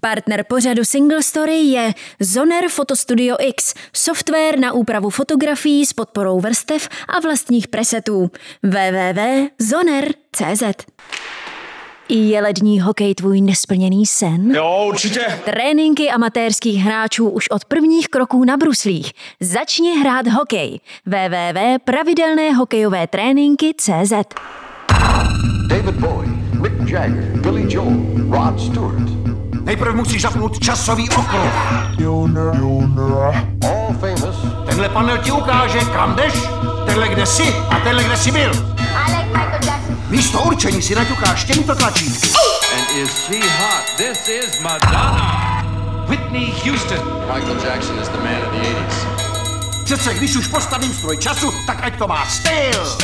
Partner pořadu Single Story je Zoner Photostudio X, software na úpravu fotografií s podporou vrstev a vlastních presetů. www.zoner.cz je lední hokej tvůj nesplněný sen? Jo, určitě. Tréninky amatérských hráčů už od prvních kroků na bruslích. Začni hrát hokej. www.pravidelnéhokejové-tréninky.cz David Bowie, Mick Jagger, Billy Joel, Rod Stewart. Nejprve musíš zapnout časový okruh. All famous Tenhle panel ti ukáže, kam jdeš, tenhle kde jsi a tenhle kde jsi byl. I like Michael Jackson. Místo určení si naťukáš těmito tlačítky. And is she hot? This is Madonna. Whitney Houston. Michael Jackson is the man of the 80s. Přece když už postavím stroj času, tak ať to má styl.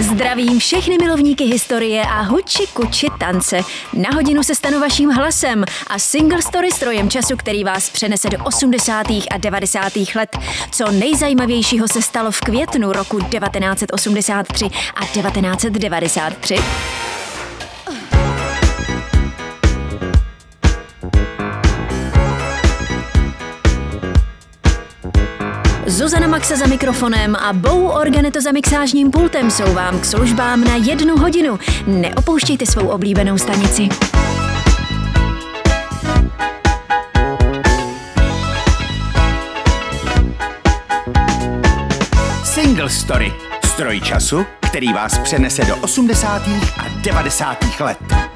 Zdravím všechny milovníky historie a huči kuči tance. Na hodinu se stanu vaším hlasem a single story strojem času, který vás přenese do 80. a 90. let. Co nejzajímavějšího se stalo v květnu roku 1983 a 1993? Zuzana Maxa za mikrofonem a Bou Organeto za mixážním pultem jsou vám k službám na jednu hodinu. Neopouštějte svou oblíbenou stanici. Single Story. Stroj času, který vás přenese do 80. a 90. let.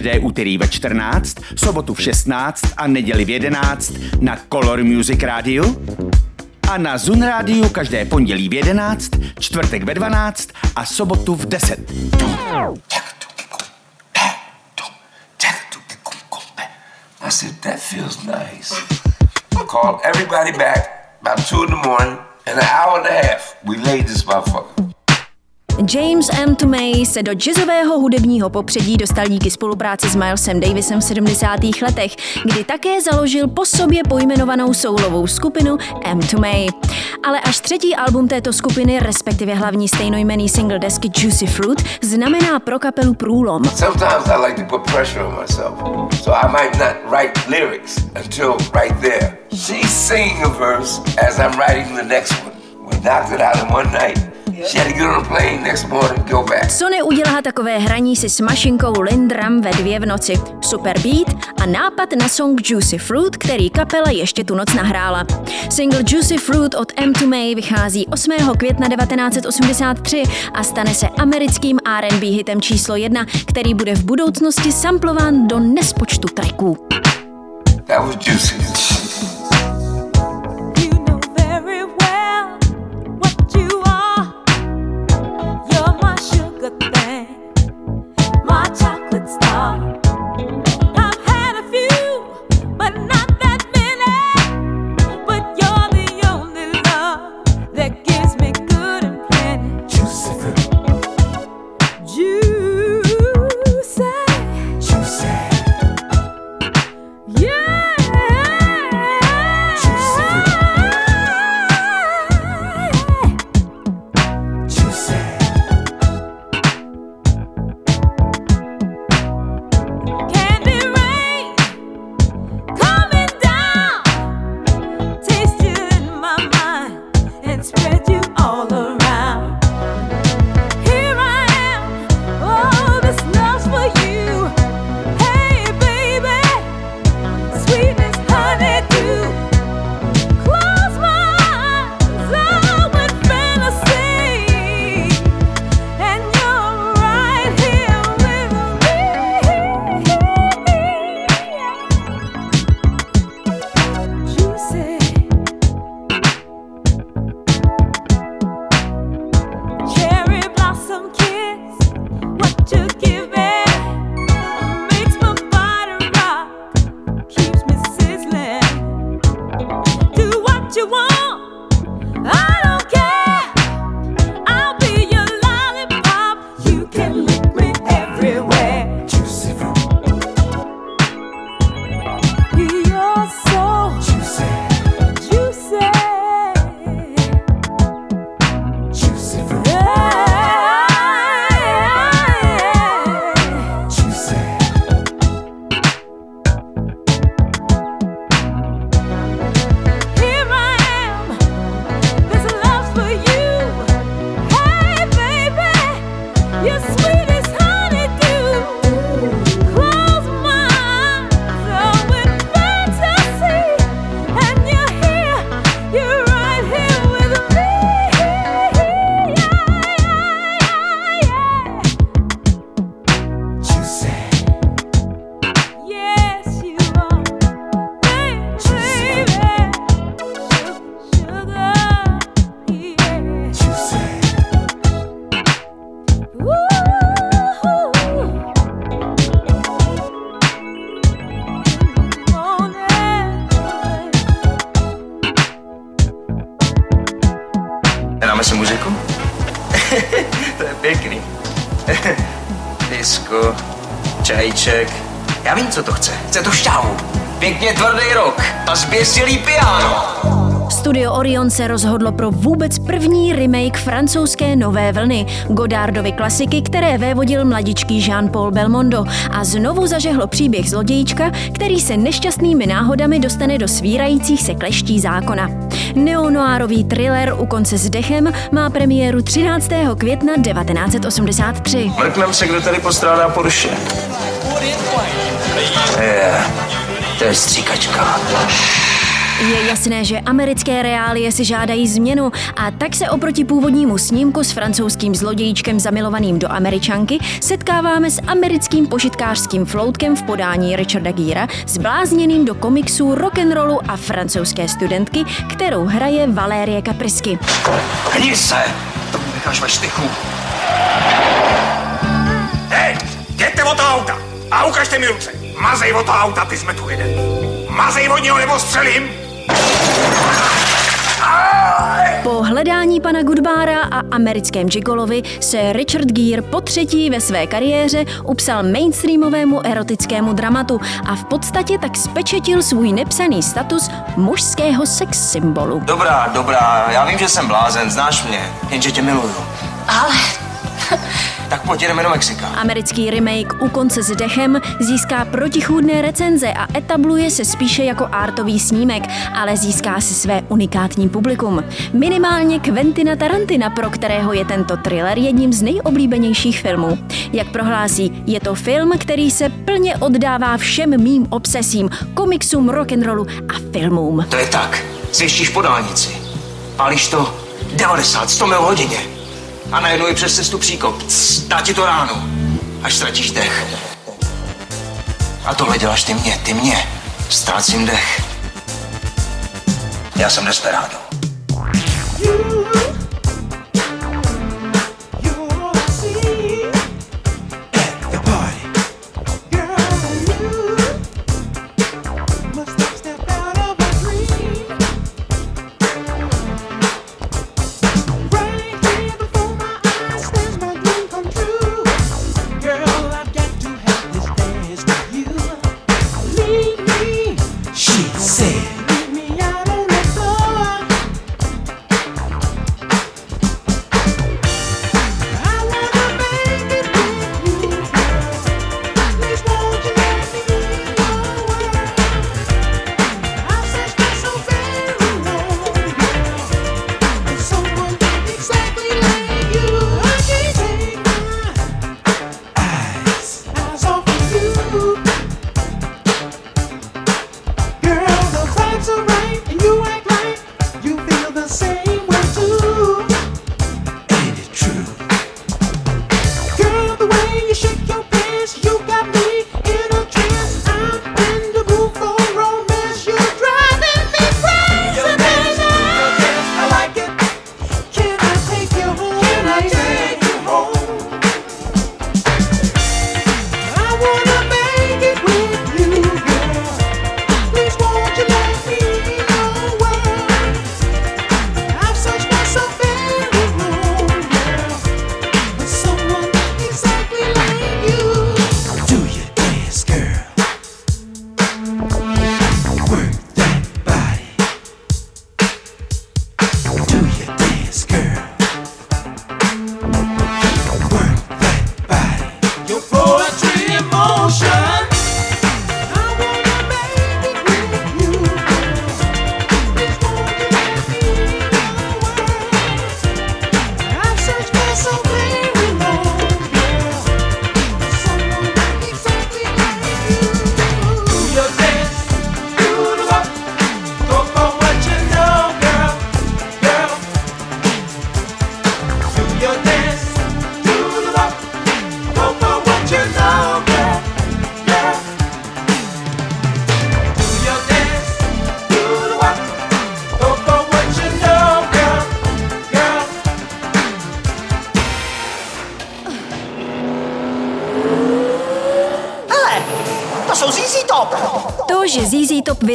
Každé úterý ve 14, sobotu v 16 a neděli v 11 na Color Music Radio a na Zun Radio každé pondělí v 11, čtvrtek ve 12 a sobotu v 10. I said, that feels nice. Called everybody back about two in the morning. In an hour and a half, we laid this motherfucker. James M. Tomei se do jazzového hudebního popředí dostal díky spolupráci s Milesem Davisem v 70. letech, kdy také založil po sobě pojmenovanou soulovou skupinu M. Tomei. Ale až třetí album této skupiny, respektive hlavní stejnojmený single desky Juicy Fruit, znamená pro kapelu průlom. Sometimes I like to put pressure on myself. So I might not write lyrics until right there. She's singing a verse as I'm writing the next one. We knocked it out in one night. Co neudělá takové hraní si s mašinkou Lindram ve dvě v noci? Super beat a nápad na song Juicy Fruit, který kapela ještě tu noc nahrála. Single Juicy Fruit od M2 May vychází 8. května 1983 a stane se americkým R&B hitem číslo 1, který bude v budoucnosti samplován do nespočtu tracků. That was juicy. Studio Orion se rozhodlo pro vůbec první remake francouzské nové vlny, Godardovy klasiky, které vévodil mladičký Jean-Paul Belmondo a znovu zažehlo příběh zlodějčka, který se nešťastnými náhodami dostane do svírajících se kleští zákona. Neonoárový thriller U konce s dechem má premiéru 13. května 1983. Mrknem se, kdo tady postrádá Porsche. Je, to je stříkačka. Je jasné, že americké reálie si žádají změnu a tak se oproti původnímu snímku s francouzským zlodějíčkem zamilovaným do američanky setkáváme s americkým požitkářským floutkem v podání Richarda Gíra, zblázněným do komiksů, rock'n'rollu a francouzské studentky, kterou hraje Valérie Kaprisky. Hni se! To necháš ve štychu. Hej, jděte od toho auta a ukažte mi ruce. Mazej od toho auta, ty jsme tu jeden. Mazej od něho nebo střelím. Po hledání pana Goodbára a americkém gigolovi se Richard Gere po třetí ve své kariéře upsal mainstreamovému erotickému dramatu a v podstatě tak spečetil svůj nepsaný status mužského sex symbolu. Dobrá, dobrá, já vím, že jsem blázen, znáš mě, jenže tě miluju. Ale Tak Pojď jdeme do Mexika. Americký remake U konce s dechem získá protichůdné recenze a etabluje se spíše jako artový snímek, ale získá si své unikátní publikum. Minimálně Quentina Tarantina, pro kterého je tento thriller jedním z nejoblíbenějších filmů. Jak prohlásí, je to film, který se plně oddává všem mým obsesím, komiksům, rock'n'rollu a filmům. To je tak. Svěštíš po dálnici. Pálíš to 90, 100 mil hodině. A najednou je přes cestu příkop. Cs, Dá ti to ránu. Až ztratíš dech. A tohle děláš ty mě, ty mě. Ztrácím dech. Já jsem desperado. She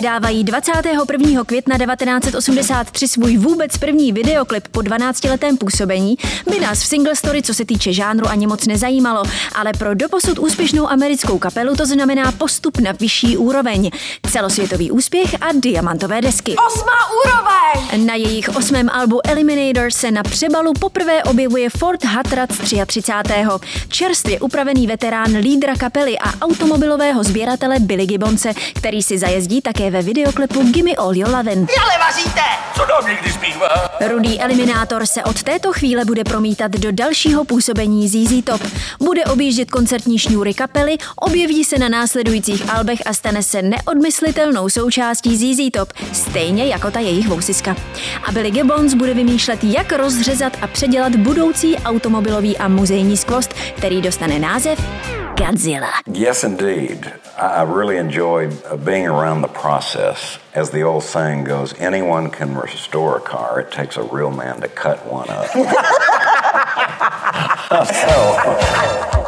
vydávají 21. května 1983 svůj vůbec první videoklip po 12-letém působení, by nás v Single Story, co se týče žánru, ani moc nezajímalo, ale pro doposud úspěšnou americkou kapelu to znamená postup na vyšší úroveň. Celosvětový úspěch a diamantové desky. Osmá úroveň! Na jejich osmém albu Eliminator se na přebalu poprvé objevuje Ford Hatrat z 33. Čerstvě upravený veterán lídra kapely a automobilového sběratele Billy Gibbonse, který si zajezdí také ve videoklipu Gimme All Your Lovin'. Ale vaříte! Co do mě, když zpívá? Rudý Eliminátor se od této chvíle bude promítat do dalšího působení ZZ Top. Bude objíždět koncertní šňůry kapely, objeví se na následujících albech a stane se neodmyslitelnou součástí ZZ Top, stejně jako ta jejich vousiska. A Billy Gibbons bude vymýšlet, jak rozřezat a předělat budoucí automobilový a muzejní skvost, který dostane název Godzilla. Yes, indeed. I I really enjoyed uh, being around the process. As the old saying goes, anyone can restore a car. It takes a real man to cut one up. Dear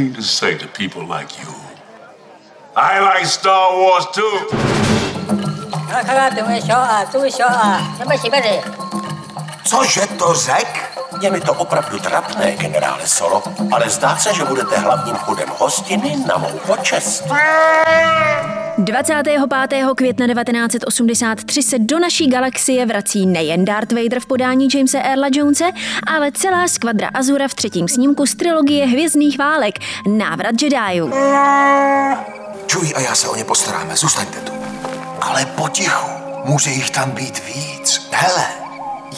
nothing to say to people like you. I like Star Wars too. Cože to řek? Je mi to opravdu trapné, generále Solo, ale zdá se, že budete hlavním chodem hostiny na mou počest. 25. května 1983 se do naší galaxie vrací nejen Darth Vader v podání Jamesa Earla Jonese, ale celá skvadra Azura v třetím snímku z trilogie Hvězdných válek Návrat Jediů. Čuj a já se o ně postaráme, zůstaňte tu. Ale potichu, může jich tam být víc. Hele,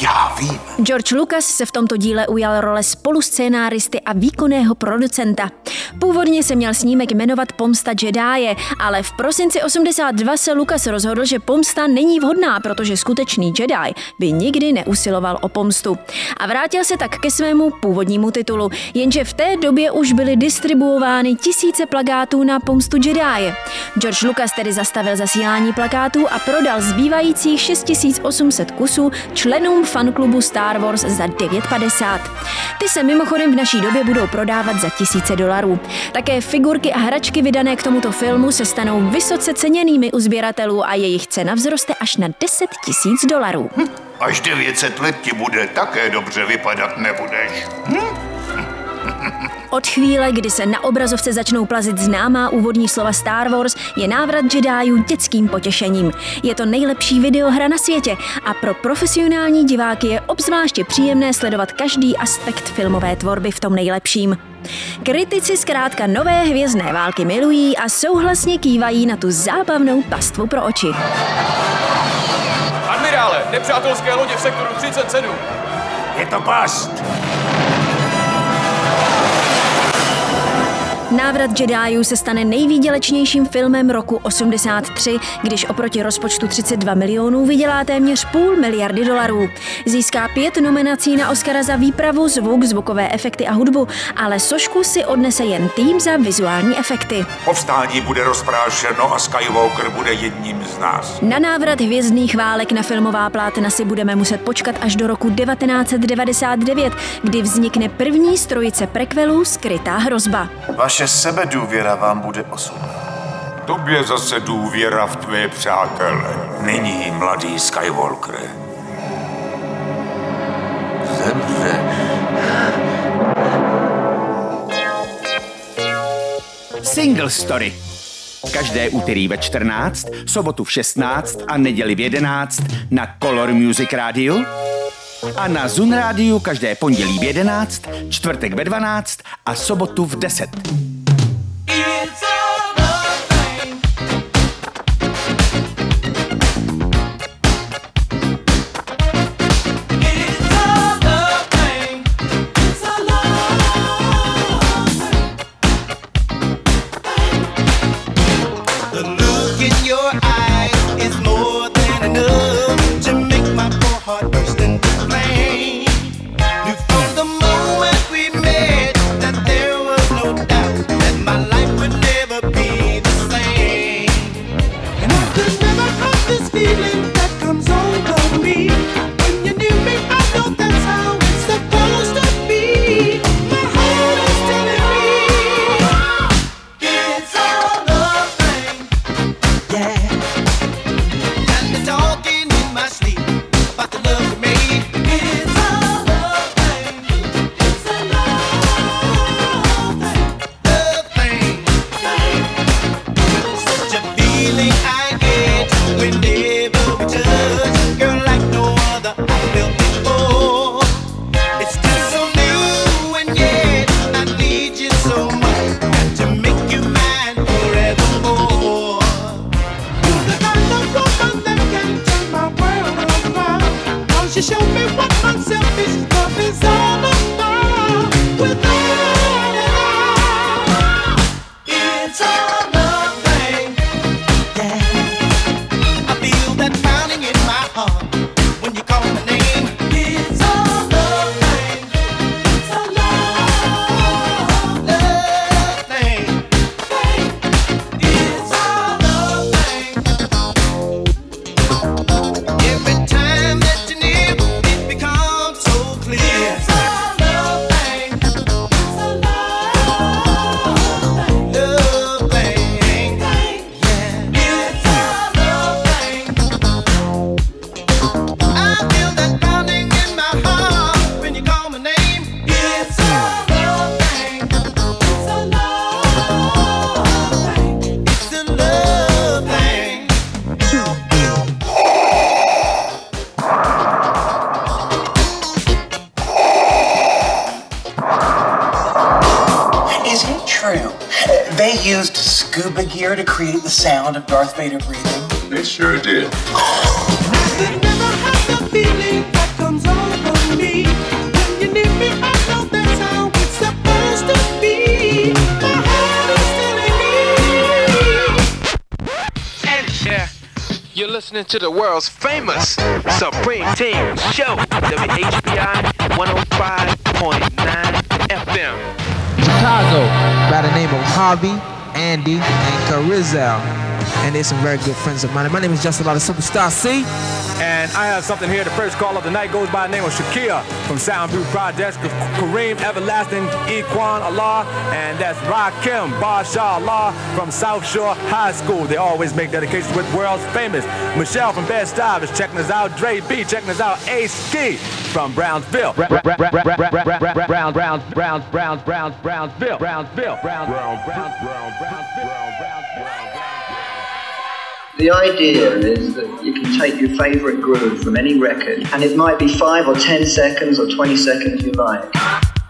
já vím. George Lucas se v tomto díle ujal role spoluscénáristy a výkonného producenta. Původně se měl snímek jmenovat Pomsta Jedi, ale v prosinci 82 se Lucas rozhodl, že pomsta není vhodná, protože skutečný Jedi by nikdy neusiloval o pomstu. A vrátil se tak ke svému původnímu titulu, jenže v té době už byly distribuovány tisíce plakátů na pomstu Jedi. George Lucas tedy zastavil zasílání plakátů a prodal zbývajících 6800 kusů členům fanklubu Star Wars za 9,50. Ty se mimochodem v naší době budou prodávat za tisíce dolarů. Také figurky a hračky vydané k tomuto filmu se stanou vysoce ceněnými u sběratelů a jejich cena vzroste až na 10 tisíc dolarů. Až 900 let ti bude také dobře vypadat nebudeš. Od chvíle, kdy se na obrazovce začnou plazit známá úvodní slova Star Wars, je návrat Jediů dětským potěšením. Je to nejlepší videohra na světě a pro profesionální diváky je obzvláště příjemné sledovat každý aspekt filmové tvorby v tom nejlepším. Kritici zkrátka nové hvězdné války milují a souhlasně kývají na tu zábavnou pastvu pro oči. Admirále, nepřátelské lodě v sektoru 37. Je to past. Návrat Jediů se stane nejvýdělečnějším filmem roku 83, když oproti rozpočtu 32 milionů vydělá téměř půl miliardy dolarů. Získá pět nominací na Oscara za výpravu, zvuk, zvukové efekty a hudbu, ale sošku si odnese jen tým za vizuální efekty. Povstání bude rozprášeno a Skywalker bude jedním z nás. Na návrat hvězdných válek na filmová plátna si budeme muset počkat až do roku 1999, kdy vznikne první z trojice prequelů Skrytá hrozba. Vaše sebedůvěra vám bude osudná. Tobě zase důvěra v tvé přátele. Nyní, mladý Skywalker. Zemře. Single Story. Každé úterý ve 14, sobotu v 16 a neděli v 11 na Color Music Radio a na Zun Radio každé pondělí v 11, čtvrtek ve 12 a sobotu v 10. feeling I get when they Darth Vader breathing? They sure did. Yeah, you're listening to the world's famous Supreme Team Show, WHBI 105.9 FM. Chicago by the name of Harvey, Andy, and Carizel. And they're some very good friends of mine. My name is Justin Lotta Superstar C. And I have something here. The first call of the night goes by the name of Shakia from Soundview Projects, Kareem Everlasting, Equan Allah, and that's Rakim Barsha Allah from South Shore High School. They always make dedications with world's famous. Michelle from Bed Stuy is checking us out. Dre B checking us out. A Ski from Brownsville. Brown, Brown, Brown, Brown, Brown, Brownsville Brownsville Brown, Brown, Brownsville. Brownsville. Brown, Brown, Brown, Brown, Brownsville. The idea is that you can take your favourite groove from any record, and it might be five or ten seconds or 20 seconds you like.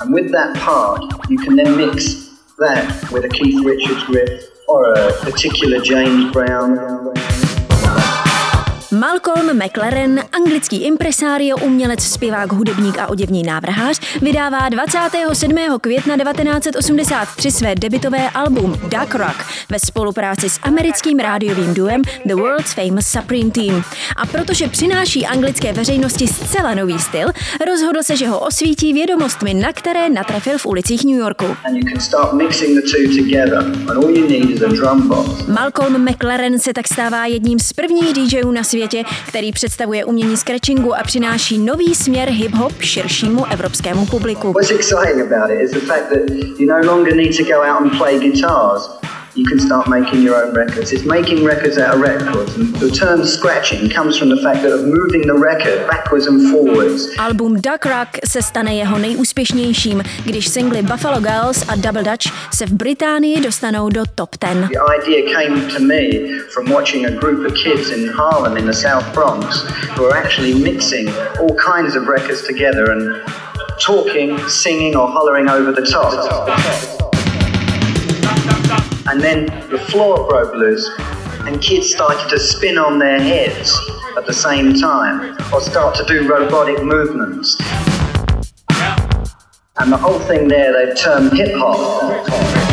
And with that part, you can then mix that with a Keith Richards riff or a particular James Brown. Malcolm McLaren, anglický impresario, umělec, zpěvák, hudebník a oděvní návrhář, vydává 27. května 1983 své debitové album Duck Rock ve spolupráci s americkým rádiovým duem The World's Famous Supreme Team. A protože přináší anglické veřejnosti zcela nový styl, rozhodl se, že ho osvítí vědomostmi, na které natrefil v ulicích New Yorku. Malcolm McLaren se tak stává jedním z prvních DJů na světě, který představuje umění scratchingu a přináší nový směr hip-hop širšímu evropskému publiku. You can start making your own records. It's making records out of records. And the term scratching comes from the fact that of moving the record backwards and forwards. Album Duck Rock se stane jeho nejúspěšnějším, když singly Buffalo Girls a Double Dutch se v Británii dostanou do top 10. The idea came to me from watching a group of kids in Harlem in the South Bronx who are actually mixing all kinds of records together and talking, singing, or hollering over the top. And then the floor broke loose, and kids started to spin on their heads at the same time, or start to do robotic movements. And the whole thing there they've termed hip hop.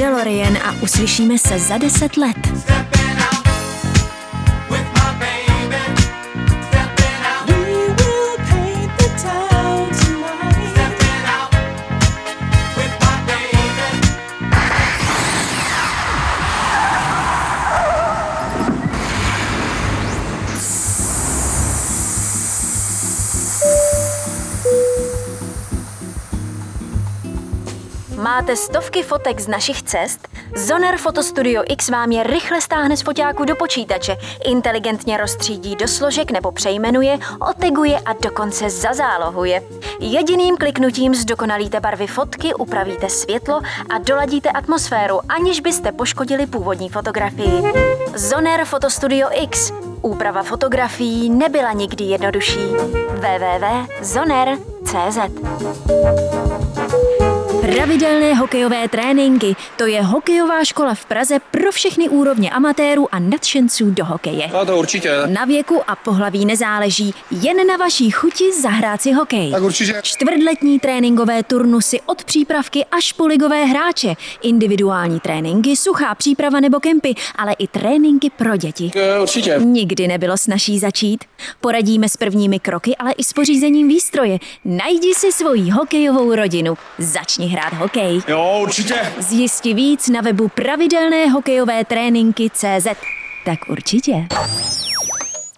DeLorean a uslyšíme se za 10 let. Máte stovky fotek z našich cest? Zoner Fotostudio X vám je rychle stáhne z foťáku do počítače, inteligentně rozstřídí do složek nebo přejmenuje, oteguje a dokonce zazálohuje. Jediným kliknutím zdokonalíte barvy fotky, upravíte světlo a doladíte atmosféru, aniž byste poškodili původní fotografii. Zoner Fotostudio X. Úprava fotografií nebyla nikdy jednodušší. www.zoner.cz Pravidelné hokejové tréninky, to je hokejová škola v Praze pro všechny úrovně amatérů a nadšenců do hokeje. No to určitě. Na věku a pohlaví nezáleží, jen na vaší chuti zahrát si hokej. Tak určitě. Čtvrtletní tréninkové turnusy od přípravky až po ligové hráče, individuální tréninky, suchá příprava nebo kempy, ale i tréninky pro děti. Eh, Určitě. Nikdy nebylo snaží začít. Poradíme s prvními kroky, ale i s pořízením výstroje. Najdi si svoji hokejovou rodinu. Začni hrát hokej. Jo, určitě. Zjisti víc na webu pravidelné hokejové tréninky CZ. Tak určitě.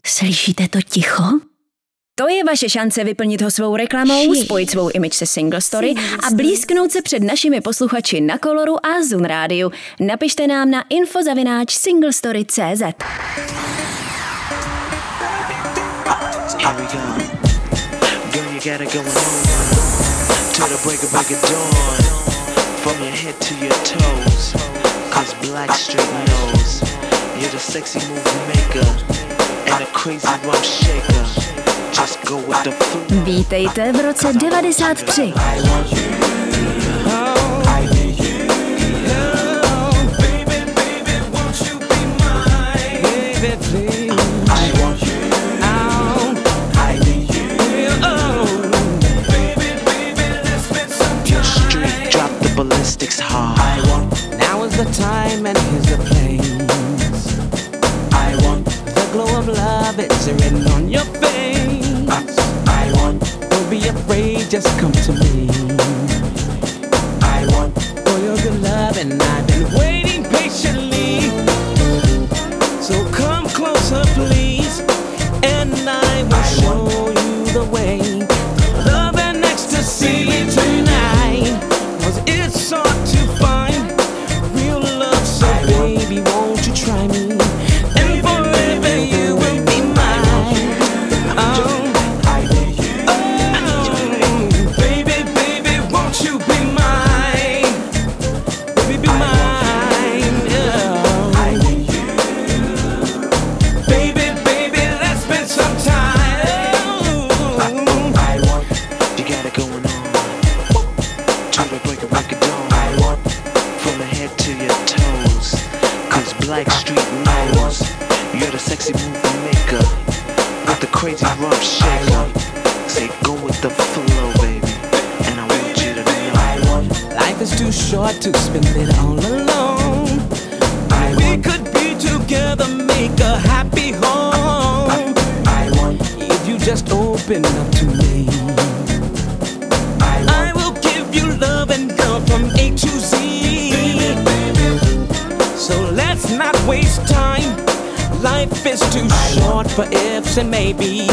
Slyšíte to ticho? To je vaše šance vyplnit ho svou reklamou, spojit svou image se Single Story a blízknout se před našimi posluchači na Koloru a Zun Rádiu. Napište nám na infozavináč singlestory.cz. Here we go. Girl, you got it going on. Till the break of break of dawn. From your head to your toes. Cause Blackstreet knows you're the sexy move maker. And a crazy rump shaker. Just go with the flow. Vítejte v roce 93. Ballistics hard. Now is the time and here's the place. I want the glow of love, it's written on your face. I want, don't be afraid, just come to me. I want for your good love, and I've been waiting patiently. So come closer, please, and I will show you the way. And maybes.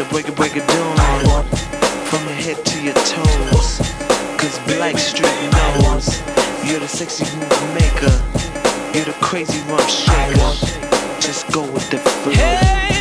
The break of break of dawn. From your head to your toes. Cause Black Blackstreet knows you're the sexy move maker. You're the crazy rump shaker. Just go with the flow. Cause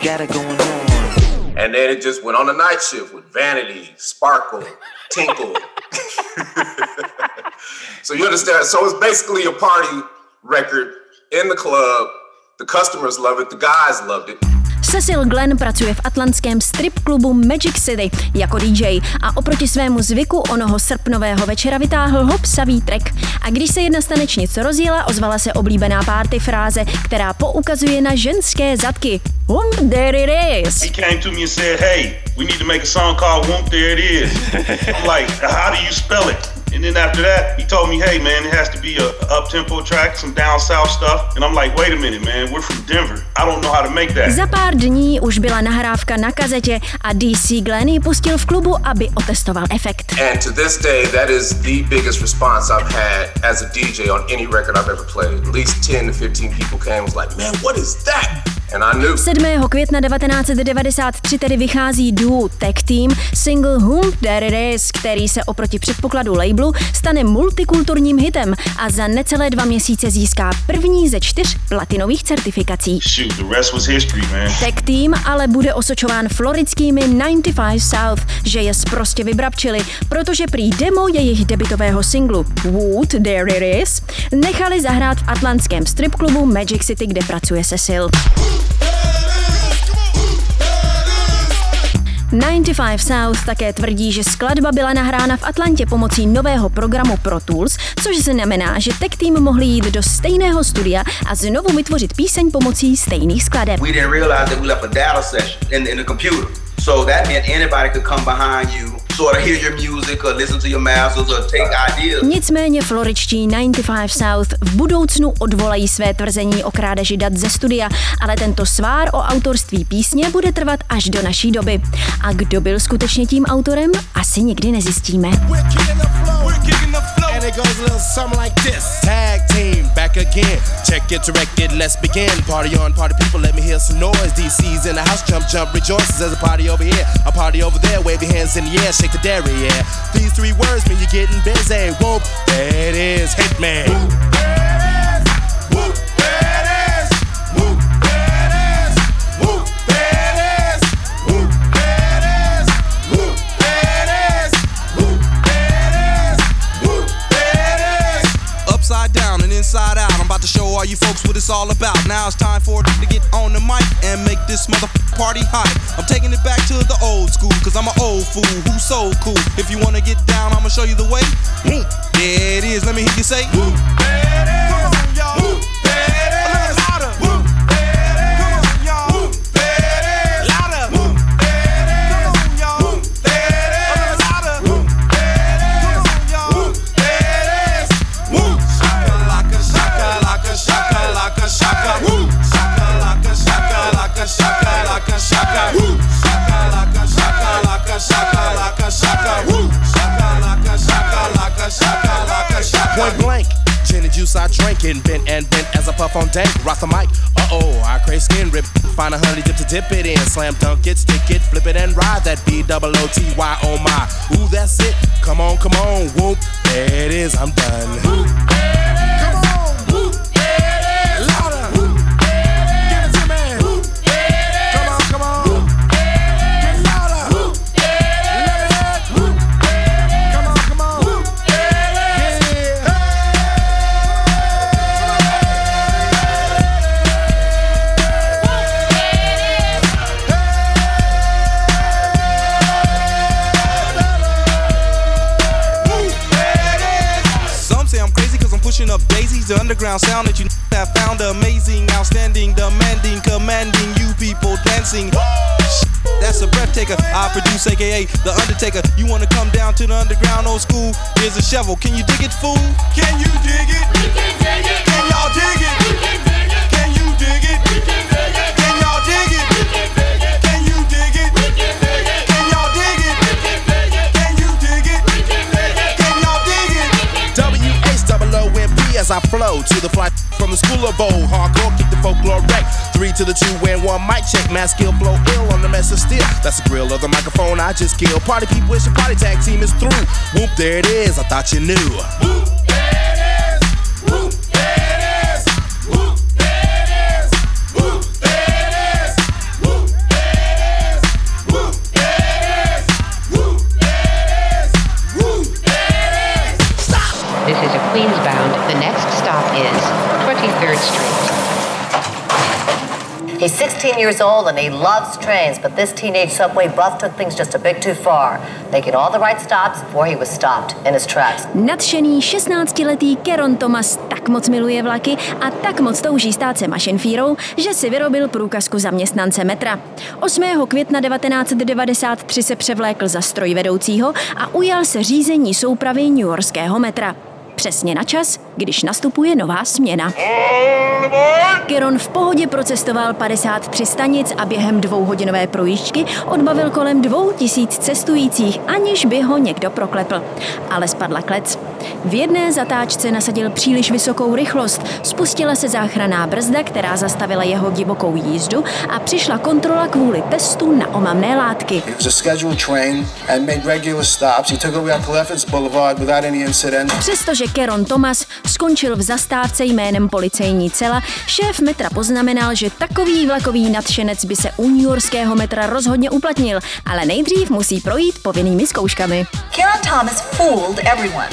You got it going on. And then it just went on the night shift with Vanity, Sparkle, Tinkle. so you understand? So it's basically a party record in the club. The customers love it, the guys loved it. Cecil Glenn pracuje v atlantském strip klubu Magic City jako DJ a oproti svému zvyku onoho srpnového večera vytáhl hopsavý track. A když se jedna z tanečnic rozjela, ozvala se oblíbená party fráze, která poukazuje na ženské zadky. Whoop, there it is. He came to me and said, "Hey, we need to make a song called Whoop There It Is." I'm like, how do you spell it? And then after that, he told me, "Hey, man, it has to be a up tempo track, some down south stuff." And I'm like, "Wait a minute, man, we're from Denver. I don't know how to make that." Za pár dní už byla nahrávka na kazetě a DC Glenn ji pustil v klubu, aby otestoval efekt. And to this day, that is the biggest response I've had as a DJ on any record I've ever played. At least 10 to 15 people came and was like, man, what is that? And I knew. 7. května 1993 tedy vychází duo Tech Team single Whom There It Is, který se oproti předpokladu labelu stane multikulturním hitem a za necelé dva měsíce získá první ze čtyř platinových certifikací. Shoot, the rest was history, man. Tech Team ale bude osočován floridskými 95 South, že je prostě vybrabčili, protože prý demo jejich debitového singlu Wood There It Is nechali zahrát v atlantském stripklubu Magic City, kde pracuje Cecil. 95 South také tvrdí, že skladba byla nahrána v Atlantě pomocí nového programu Pro Tools, což znamená, že tech team mohli jít do stejného studia a znovu vytvořit píseň pomocí stejných skladeb. So that meant anybody could come behind you, sort of hear your music or listen to your masters or take ideas. Nicméně floričtí 95 South v budoucnu odvolají své tvrzení o krádeži dat ze studia, ale tento svár o autorství písně bude trvat až do naší doby. A kdo byl skutečně tím autorem, asi nikdy nezjistíme. And it goes a little something like this. Tag team, back again. Check it to record, let's begin. Party on, party people, let me hear some noise. DC's in the house, jump, jump, rejoices. There's a party over here, a party over there. Wave your hands in the air, shake the dairy, yeah. These three words mean you're getting busy. Whoop, it is, Hitman. Upside all you folks what it's all about. Now it's time for to get on the mic and make this mother party hot. I'm taking it back to the old school, cause I'm an old fool who's so cool. If you wanna get down, I'ma show you the way. Hmm. There it is. Let me hear you say. Whoop, juice I drink it and bent and bent as I puff on dank. Rock the mic, uh oh, I crave skin rip. Find a honey dip to dip it in. Slam dunk it, stick it, flip it and ride that B double oh my. Ooh, that's it. Come on, come on, whoop. There it is, I'm done. The underground sound that you have found amazing, outstanding, demanding, commanding you people dancing. That's a breath taker. I produce, aka The Undertaker. You wanna come down to the underground old school? Here's a shovel. Can you dig it, fool? Can you dig it? We can dig it. Can y'all dig it? We can dig it. As I flow to the fly from the school of old. Hardcore, kick the folklore wreck. Three to the two and one mic check. Mass skill flow ill on the mess of steel. That's the grill of the microphone I just killed. Party people, wish your party tag team is through. Whoop, there it is. I thought you knew. This years old and he loves trains, but this teenage subway buff took things just a bit too far, making all the right stops before he was stopped in his tracks. Nadšený 16-letý Keron Thomas tak moc miluje vlaky a tak moc touží stát se mašinfírou, že si vyrobil průkazku zaměstnance metra. 8. května 1993 se převlékl za strojvedoucího a ujal se řízení soupravy New Yorkského metra. Přesně na čas, když nastupuje nová směna. Keron v pohodě procestoval 53 stanic a během dvouhodinové projížďky odbavil kolem dvou tisíc cestujících, aniž by ho někdo proklepl. Ale spadla klec. V jedné zatáčce nasadil příliš vysokou rychlost, spustila se záchranná brzda, která zastavila jeho divokou jízdu a přišla kontrola kvůli testu na omamné látky. Přestože Keron Thomas skončil v zastávce jménem policejní cela, šéf metra poznamenal, že takový vlakový nadšenec by se u New Yorkského metra rozhodně uplatnil, ale nejdřív musí projít povinnými zkouškami. Kieran Thomas fooled everyone.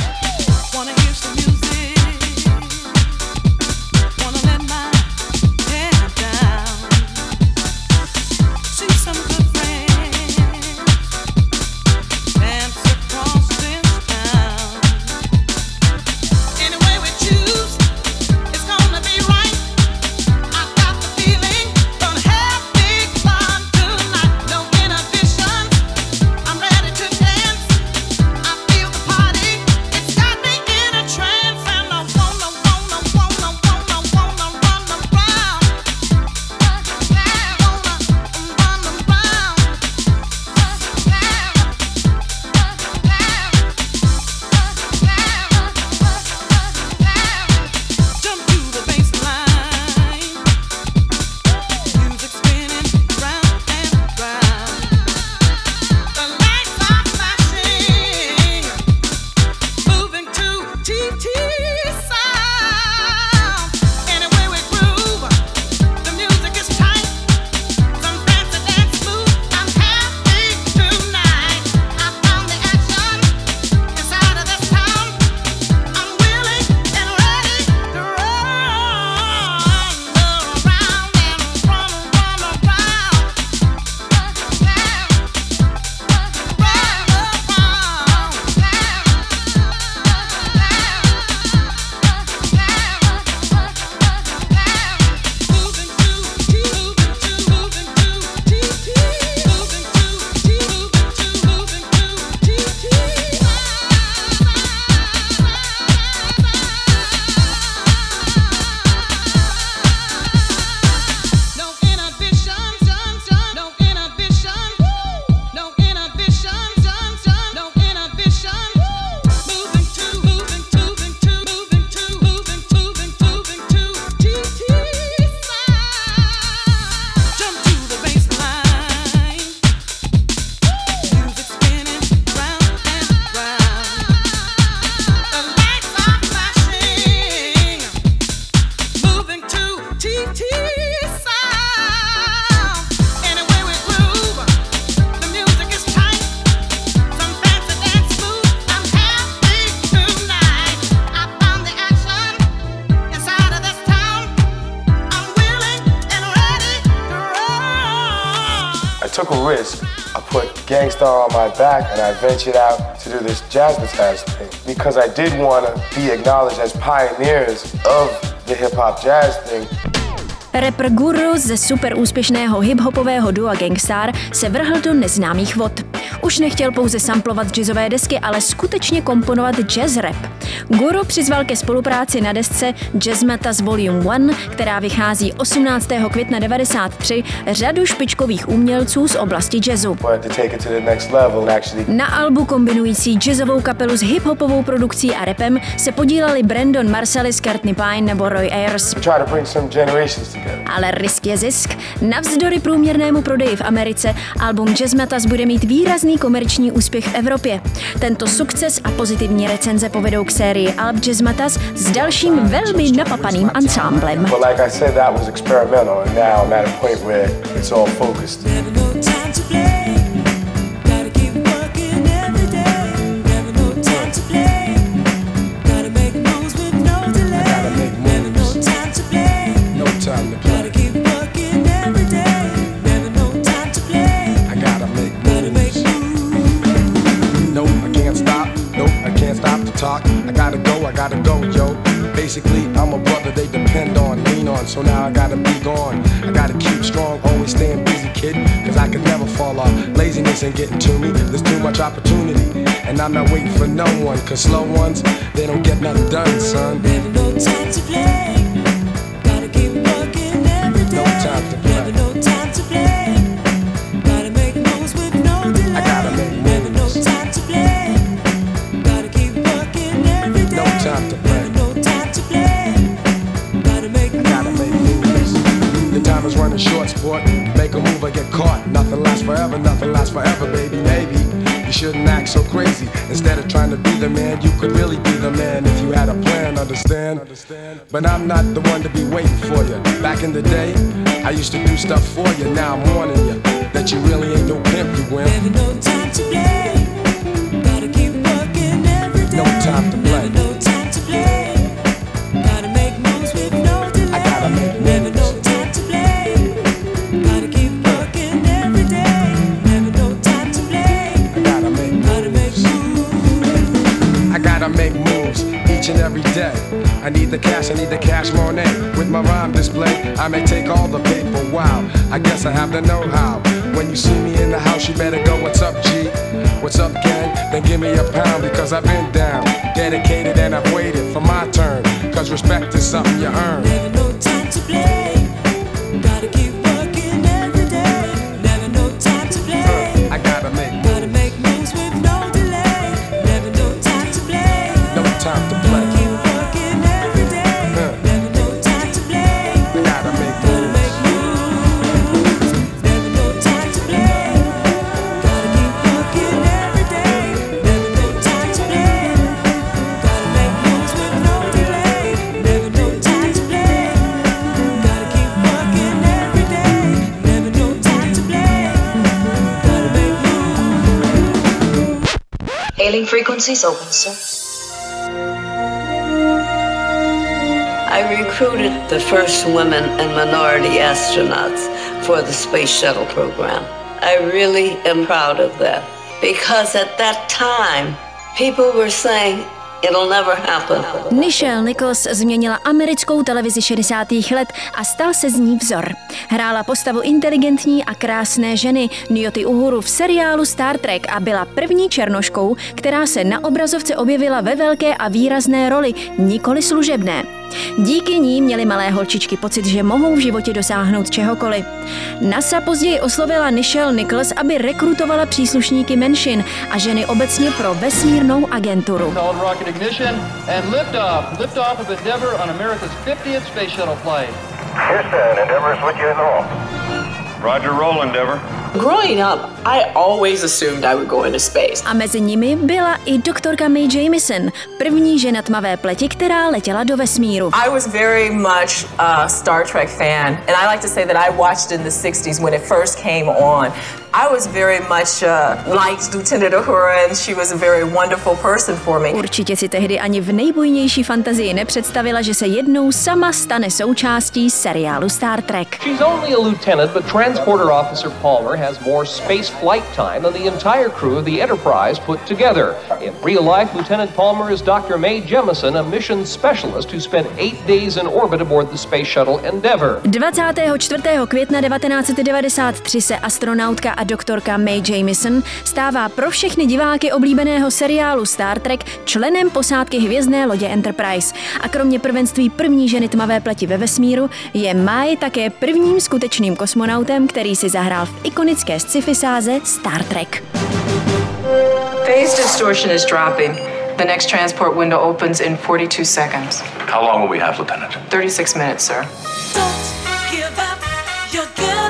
Took a risk. I put Gangstar on my back and I ventured out to do this jazzmatazz thing because I did want to be acknowledged as pioneers of the hip hop jazz thing. Rapper Guru ze super úspěšného hip-hopového dua Gangstar se vrhl do neznámých vod. Už nechtěl pouze samplovat jazzové desky, ale skutečně komponovat jazz rap. Guru přizval ke spolupráci na desce Jazz Matas Volume 1, která vychází 18. května 93, řadu špičkových umělců z oblasti jazzu. Na albu kombinující jazzovou kapelu s hip-hopovou produkcí a rapem se podíleli Brandon Marsalis, Courtney Pine nebo Roy Ayers. Ale risk je zisk. Navzdory průměrnému prodeji v Americe album Jazz Matas bude mít výrazný komerční úspěch v Evropě. Tento sukces a pozitivní recenze povedou k sérii alb Jazz Matas s dalším velmi napapaným ansámblem. But like on. So now I gotta be gone. I gotta keep strong, always staying busy, kid. Cause I can never fall off. Laziness ain't getting to me. There's too much opportunity. And I'm not waiting for no one. Cause slow ones, they don't get nothing done, son. No time to play. But I'm not the one to be waiting for you. Back in the day, I used to do stuff for you. Now I'm warning you that you really ain't no pimp, you wimp. I guess I have the know-how. Hailing frequencies open, sir. I recruited the first women and minority astronauts for the space shuttle program. I really am proud of that because at that time, people were saying it'll never happen. Nichelle Nichols změnila americkou televizi 60. let a stal se z ní vzor. Hrála postavu inteligentní a krásné ženy Nyoty Uhuru v seriálu Star Trek a byla první černoškou, která se na obrazovce objevila ve velké a výrazné roli, nikoli služebné. Díky ní měly malé holčičky pocit, že mohou v životě dosáhnout čehokoliv. NASA později oslovila Nichelle Nichols, aby rekrutovala příslušníky menšin a ženy obecně pro vesmírnou agenturu. Called rocket ignition and liftoff. Liftoff of Endeavour on America's 50th space shuttle flight. Houston, Endeavor, switch you in off. Roger, roll, Endeavor. Growing up, I always assumed I would go into space. A mezi nimi byla i doktorka May Jamison, první žena tmavé pleti, která letěla do vesmíru. I was very much a Star Trek fan, and I like to say that I watched in the 60s when it first came on. I was very much uh, liked Lieutenant Uhura, and she was a very wonderful person for me. Určitě si tehdy ani v nejbujnější fantazii nepředstavila, že se jednou sama stane součástí seriálu Star Trek. She's only a lieutenant, but Transporter Officer Palmer has more space flight time than the entire crew of the Enterprise put together. In real life, Lieutenant Palmer is Dr. Mae Jemison, a mission specialist who spent eight days in orbit aboard the Space Shuttle Endeavour. 24. května 1993 se astronautka a doktorka May Jamison stává pro všechny diváky oblíbeného seriálu Star Trek členem posádky hvězdné lodě Enterprise. A kromě prvenství první ženy tmavé pleti ve vesmíru je May také prvním skutečným kosmonautem, který si zahrál v ikonické sci-fi sáze Star Trek. Phase distortion is dropping. The next transport window opens in 42 seconds. How long will we have, Lieutenant? 36 minutes, sir. give up your good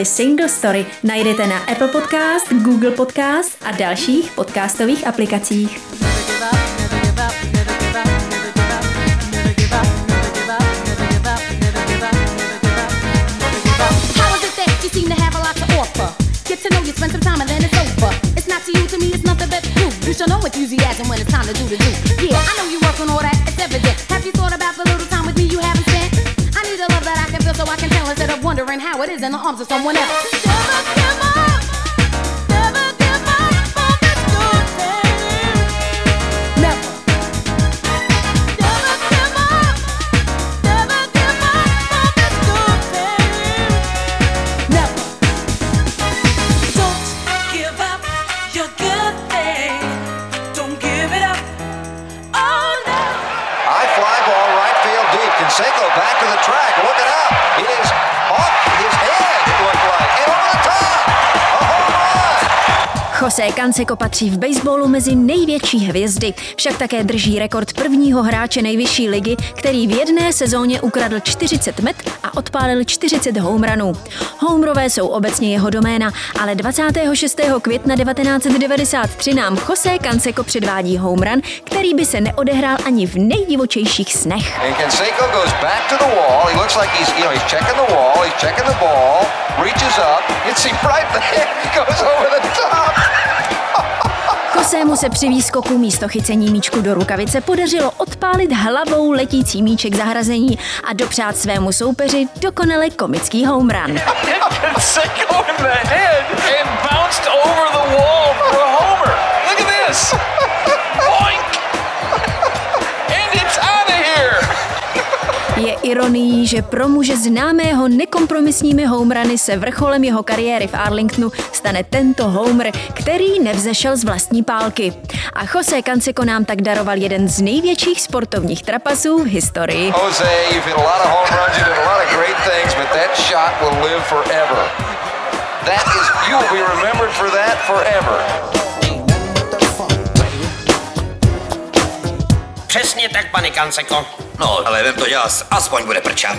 Díly Single Story najdete na Apple Podcast, Google Podcast a dalších podcastových aplikacích. You should know enthusiasm when it's time to do the do. Wondering how in the arms of someone else. José Canseco patří v baseballu mezi největší hvězdy, však také drží rekord prvního hráče nejvyšší ligy, který v jedné sezóně ukradl 40 met a odpálil 40 homerunů. Homerové jsou obecně jeho doména, ale 26. května 1993 nám José Canseco předvádí homerun, který by se neodehrál ani v nejdivočejších snech. He goes over the top. Josému se při výskoku místo chycení míčku do rukavice podařilo odpálit hlavou letící míček zahrazení a dopřát svému soupeři dokonale komický home run. Je ironií, že pro muže známého nekompromisními homerany se vrcholem jeho kariéry v Arlingtonu stane tento homer, který nevzešel z vlastní pálky. A José Canseco nám tak daroval jeden z největších sportovních trapasů v historii. Jose, that is, be remembered for that forever. Přesně tak, pane Kanceko. No, ale vem to dělas, aspoň bude prčat.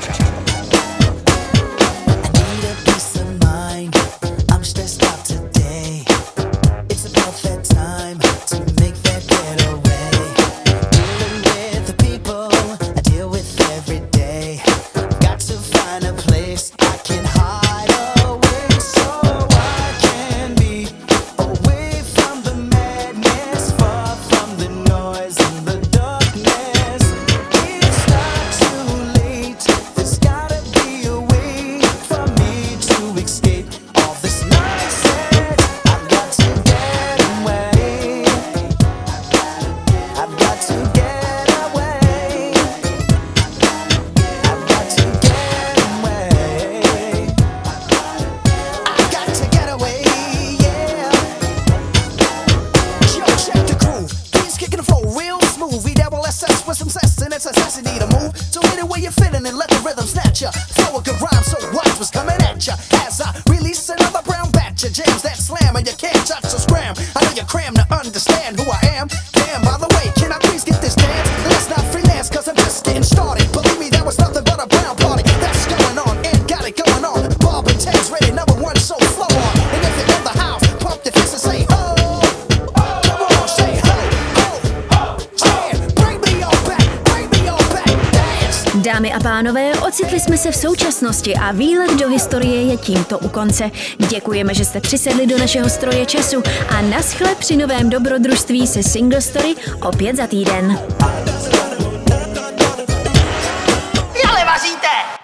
Jsme se v současnosti a výlet do historie je tímto u konce. Děkujeme, že jste přisedli do našeho stroje času a naschle při novém dobrodružství se Single Story opět za týden.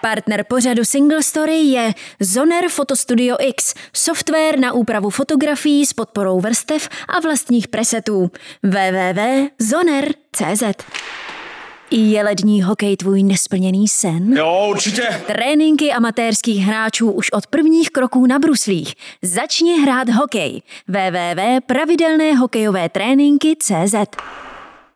Partner pořadu Single Story je Zoner Photostudio X, software na úpravu fotografií s podporou vrstev a vlastních presetů. www.zoner.cz Je lední hokej tvůj nesplněný sen? Jo, určitě. Tréninky amatérských hráčů už od prvních kroků na bruslích. Začni hrát hokej. www.pravidelnéhokejové tréninky.cz